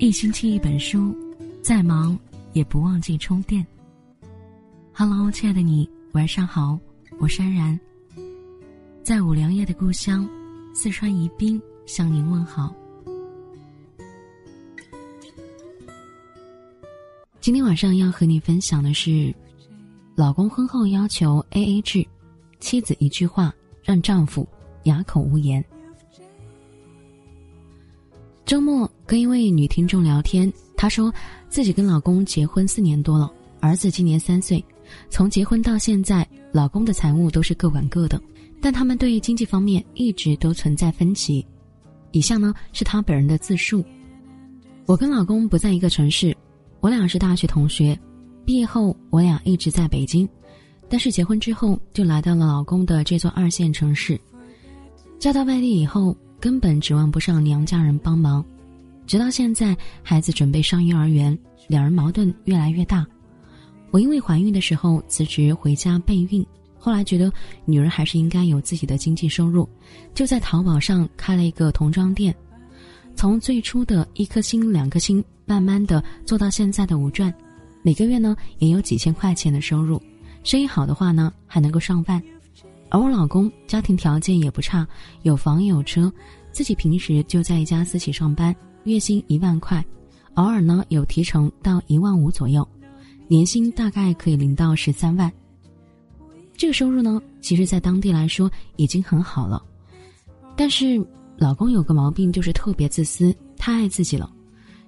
一星期一本书，再忙也不忘记充电。Hello，亲爱的你，晚上好，我是安然，在五粮液的故乡四川宜宾向您问好。今天晚上要和你分享的是，老公婚后要求 AA 制，妻子一句话让丈夫哑口无言。周末跟一位女听众聊天，她说自己跟老公结婚四年多了，儿子今年三岁，从结婚到现在，老公的财务都是各管各的，但他们对于经济方面一直都存在分歧。以下呢是她本人的自述：我跟老公不在一个城市，我俩是大学同学，毕业后我俩一直在北京，但是结婚之后就来到了老公的这座二线城市，嫁到外地以后。根本指望不上娘家人帮忙，直到现在孩子准备上幼儿园，两人矛盾越来越大。我因为怀孕的时候辞职回家备孕，后来觉得女人还是应该有自己的经济收入，就在淘宝上开了一个童装店，从最初的一颗星两颗星，慢慢的做到现在的五钻，每个月呢也有几千块钱的收入，生意好的话呢还能够上万。而我老公家庭条件也不差，有房有车，自己平时就在一家私企上班，月薪一万块，偶尔呢有提成到一万五左右，年薪大概可以领到十三万。这个收入呢，其实在当地来说已经很好了，但是老公有个毛病，就是特别自私，太爱自己了。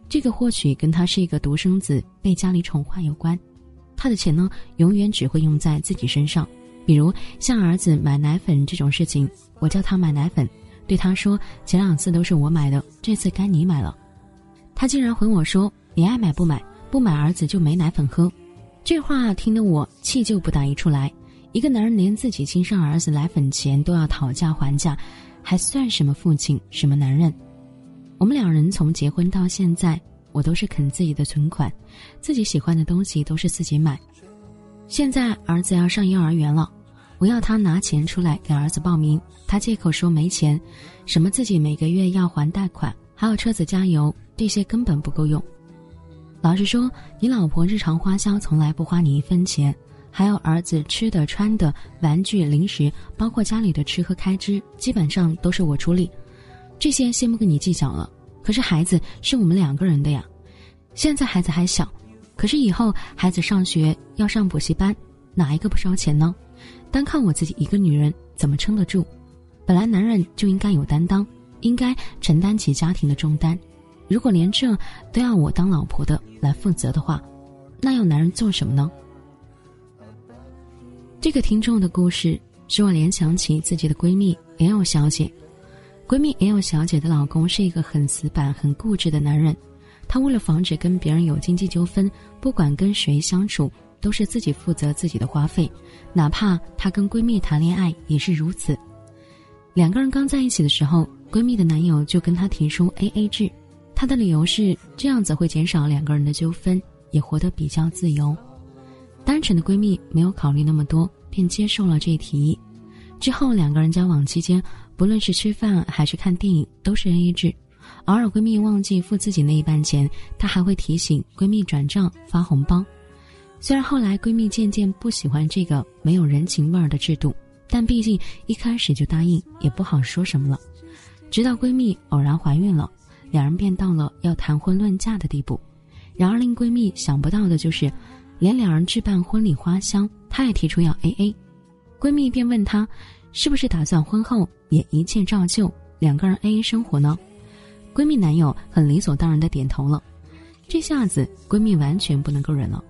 这个或许跟他是一个独生子，被家里宠坏有关。他的钱呢，永远只会用在自己身上。比如像儿子买奶粉这种事情，我叫他买奶粉，对他说前两次都是我买的，这次该你买了。他竟然回我说你爱买不买，不买儿子就没奶粉喝。这话听得我气就不打一处来。一个男人连自己亲生儿子奶粉钱都要讨价还价，还算什么父亲，什么男人？我们两人从结婚到现在，我都是啃自己的存款，自己喜欢的东西都是自己买。现在儿子要上幼儿园了，我要他拿钱出来给儿子报名，他借口说没钱，什么自己每个月要还贷款，还有车子加油，这些根本不够用。老实说，你老婆日常花销从来不花你一分钱，还有儿子吃的、穿的、玩具、零食，包括家里的吃喝开支，基本上都是我出力，这些先不跟你计较了。可是孩子是我们两个人的呀，现在孩子还小。可是以后孩子上学要上补习班，哪一个不烧钱呢？单靠我自己一个女人怎么撑得住？本来男人就应该有担当，应该承担起家庭的重担。如果连这都要我当老婆的来负责的话，那要男人做什么呢？这个听众的故事使我联想起自己的闺蜜 L 小姐。闺蜜 L 小姐的老公是一个很死板、很固执的男人。他为了防止跟别人有经济纠纷，不管跟谁相处，都是自己负责自己的花费，哪怕她跟闺蜜谈恋爱也是如此。两个人刚在一起的时候，闺蜜的男友就跟她提出 A A 制，她的理由是这样子会减少两个人的纠纷，也活得比较自由。单纯的闺蜜没有考虑那么多，便接受了这一提议。之后两个人交往期间，不论是吃饭还是看电影，都是 A A 制。偶尔闺蜜忘记付自己那一半钱，她还会提醒闺蜜转账发红包。虽然后来闺蜜渐渐不喜欢这个没有人情味儿的制度，但毕竟一开始就答应，也不好说什么了。直到闺蜜偶然怀孕了，两人便到了要谈婚论嫁的地步。然而令闺蜜想不到的就是，连两人置办婚礼花销，她也提出要 A A。闺蜜便问她，是不是打算婚后也一切照旧，两个人 A A 生活呢？闺蜜男友很理所当然的点头了，这下子闺蜜完全不能够忍了。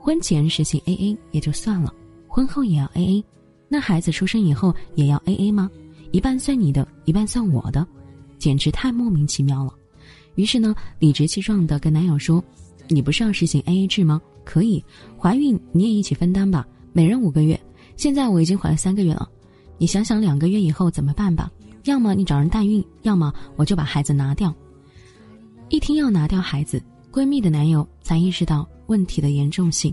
婚前实行 A A 也就算了，婚后也要 A A，那孩子出生以后也要 A A 吗？一半算你的，一半算我的，简直太莫名其妙了。于是呢，理直气壮的跟男友说：“你不是要实行 A A 制吗？可以，怀孕你也一起分担吧，每人五个月。现在我已经怀了三个月了，你想想两个月以后怎么办吧。”要么你找人代孕，要么我就把孩子拿掉。一听要拿掉孩子，闺蜜的男友才意识到问题的严重性，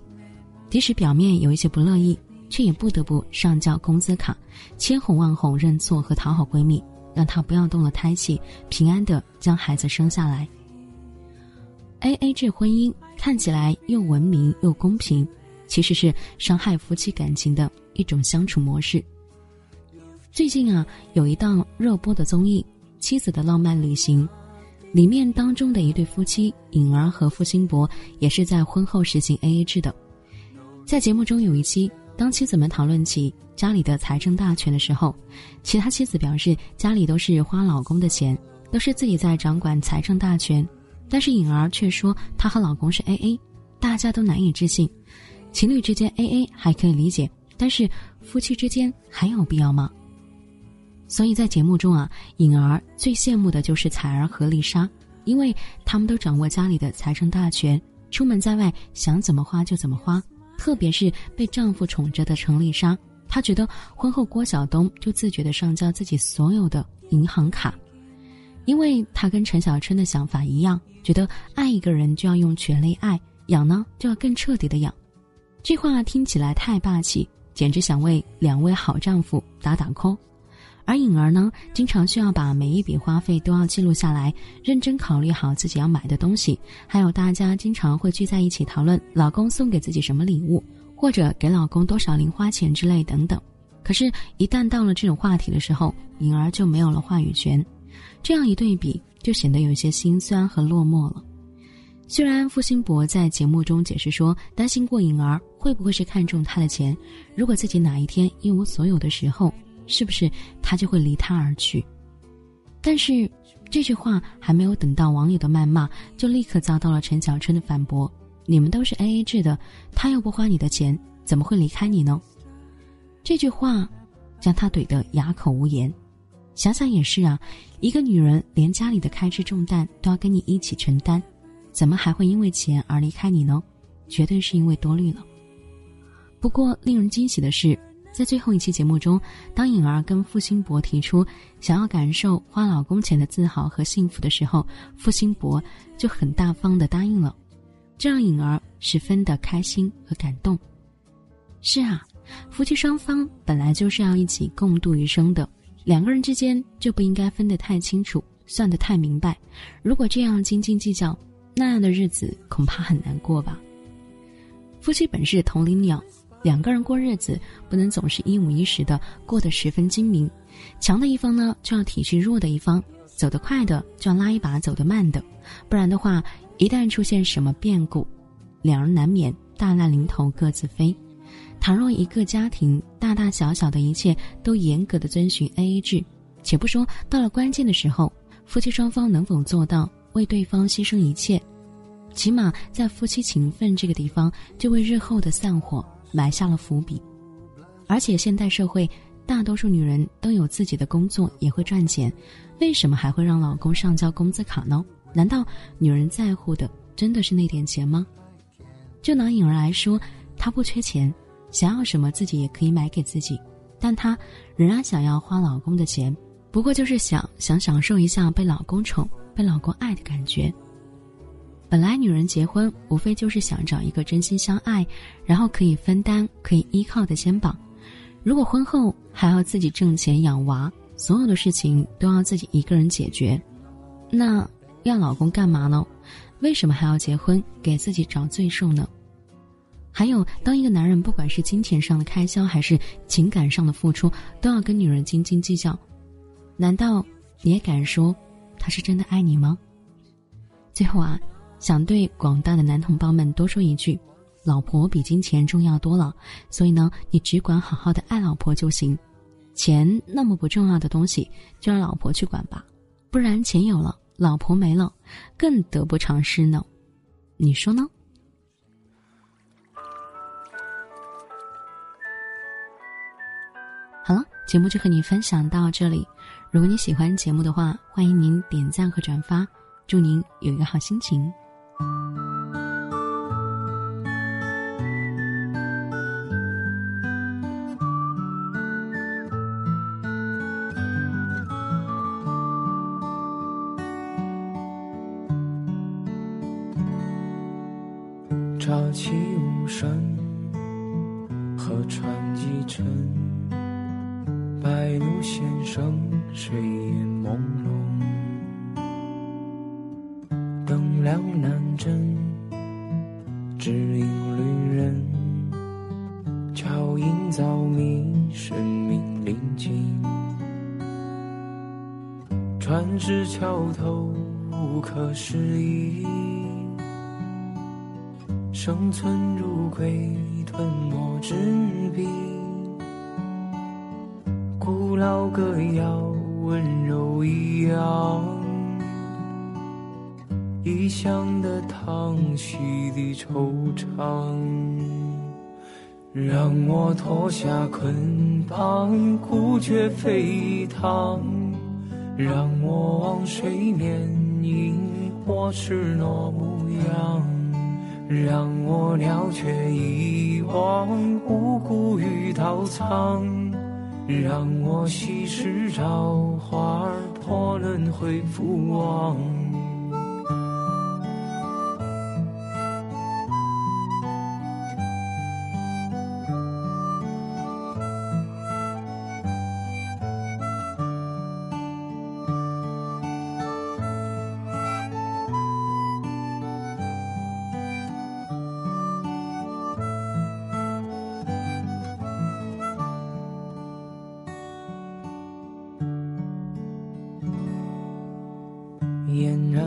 即使表面有一些不乐意，却也不得不上交工资卡，千哄万哄认错和讨好闺蜜，让她不要动了胎气，平安的将孩子生下来。A A 制婚姻看起来又文明又公平，其实是伤害夫妻感情的一种相处模式。最近啊，有一档热播的综艺《妻子的浪漫旅行》，里面当中的一对夫妻颖儿和付辛博也是在婚后实行 A A 制的。在节目中有一期，当妻子们讨论起家里的财政大权的时候，其他妻子表示家里都是花老公的钱，都是自己在掌管财政大权。但是颖儿却说她和老公是 A A，大家都难以置信。情侣之间 A A 还可以理解，但是夫妻之间还有必要吗？所以在节目中啊，颖儿最羡慕的就是彩儿和丽莎，因为他们都掌握家里的财政大权，出门在外想怎么花就怎么花。特别是被丈夫宠着的程丽莎，她觉得婚后郭晓东就自觉的上交自己所有的银行卡。因为她跟陈小春的想法一样，觉得爱一个人就要用全力爱，养呢就要更彻底的养。这话听起来太霸气，简直想为两位好丈夫打打 call。而颖儿呢，经常需要把每一笔花费都要记录下来，认真考虑好自己要买的东西，还有大家经常会聚在一起讨论老公送给自己什么礼物，或者给老公多少零花钱之类等等。可是，一旦到了这种话题的时候，颖儿就没有了话语权。这样一对比，就显得有些心酸和落寞了。虽然付辛博在节目中解释说，担心过颖儿会不会是看中他的钱，如果自己哪一天一无所有的时候，是不是他就会离他而去？但是这句话还没有等到网友的谩骂，就立刻遭到了陈小春的反驳：“你们都是 A A 制的，他又不花你的钱，怎么会离开你呢？”这句话将他怼得哑口无言。想想也是啊，一个女人连家里的开支重担都要跟你一起承担，怎么还会因为钱而离开你呢？绝对是因为多虑了。不过令人惊喜的是，在最后一期节目中，当颖儿跟付辛博提出想要感受花老公钱的自豪和幸福的时候，付辛博就很大方的答应了，这让颖儿十分的开心和感动。是啊，夫妻双方本来就是要一起共度余生的。两个人之间就不应该分得太清楚，算得太明白。如果这样斤斤计较，那样的日子恐怕很难过吧。夫妻本是同林鸟，两个人过日子不能总是一五一十的过得十分精明。强的一方呢，就要体恤弱的一方；走得快的就要拉一把走得慢的，不然的话，一旦出现什么变故，两人难免大难临头各自飞。倘若一个家庭大大小小的一切都严格的遵循 A A 制，且不说到了关键的时候，夫妻双方能否做到为对方牺牲一切，起码在夫妻情分这个地方就为日后的散伙埋下了伏笔。而且现代社会大多数女人都有自己的工作，也会赚钱，为什么还会让老公上交工资卡呢？难道女人在乎的真的是那点钱吗？就拿颖儿来说，她不缺钱。想要什么自己也可以买给自己，但她仍然想要花老公的钱，不过就是想想享受一下被老公宠、被老公爱的感觉。本来女人结婚无非就是想找一个真心相爱，然后可以分担、可以依靠的肩膀。如果婚后还要自己挣钱养娃，所有的事情都要自己一个人解决，那要老公干嘛呢？为什么还要结婚给自己找罪受呢？还有，当一个男人不管是金钱上的开销还是情感上的付出，都要跟女人斤斤计较，难道你也敢说他是真的爱你吗？最后啊，想对广大的男同胞们多说一句：老婆比金钱重要多了，所以呢，你只管好好的爱老婆就行。钱那么不重要的东西，就让老婆去管吧，不然钱有了，老婆没了，更得不偿失呢。你说呢？好了，节目就和你分享到这里。如果你喜欢节目的话，欢迎您点赞和转发。祝您有一个好心情。潮起无声，河船一沉。白鹭先生，睡眼朦胧，两难枕，只因旅人脚印早迷，生命临近。船只桥头无可思议，生存如鬼吞没纸笔，古老歌谣温柔一样，异乡的叹息的惆怅，让我脱下捆绑，孤绝飞腾。让我望水面迎我赤裸模样，让我了却遗忘无辜与刀藏，让我稀释朝花破轮回复往。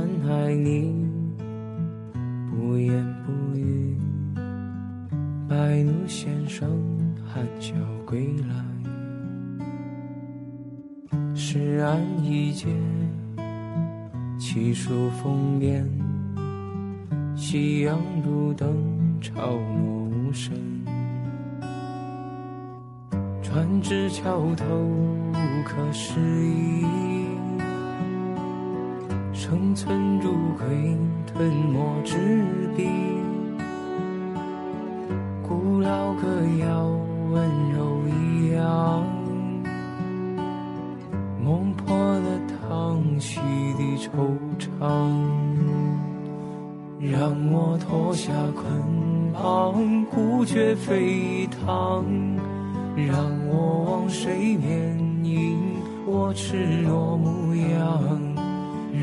嫣然爱你，不言不语。白鹭先生含笑归来，诗案一阶，奇书封边。夕阳路灯潮落无声，船只桥头无可思议。生存如鬼吞没纸笔，古老歌谣温柔一样，梦破了叹息的惆怅，让我脱下捆绑，孤绝飞腾，让我往水面迎我赤裸模样。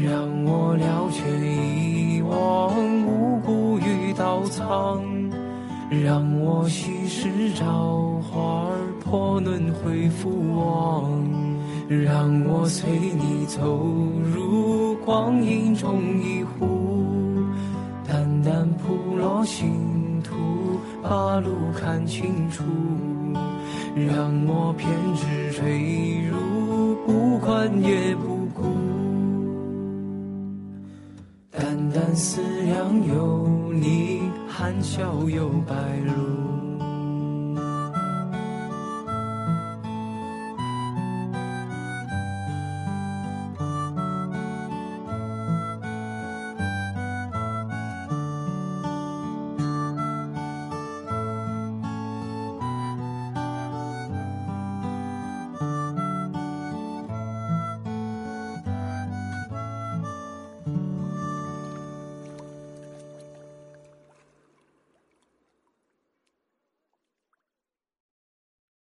让我了却遗忘无辜与刀藏，让我稀释朝花破轮回复往，让我随你走入光阴中一壶，淡淡铺落星途，把路看清楚，让我偏执坠入，不管也不思量有你，含笑有白露。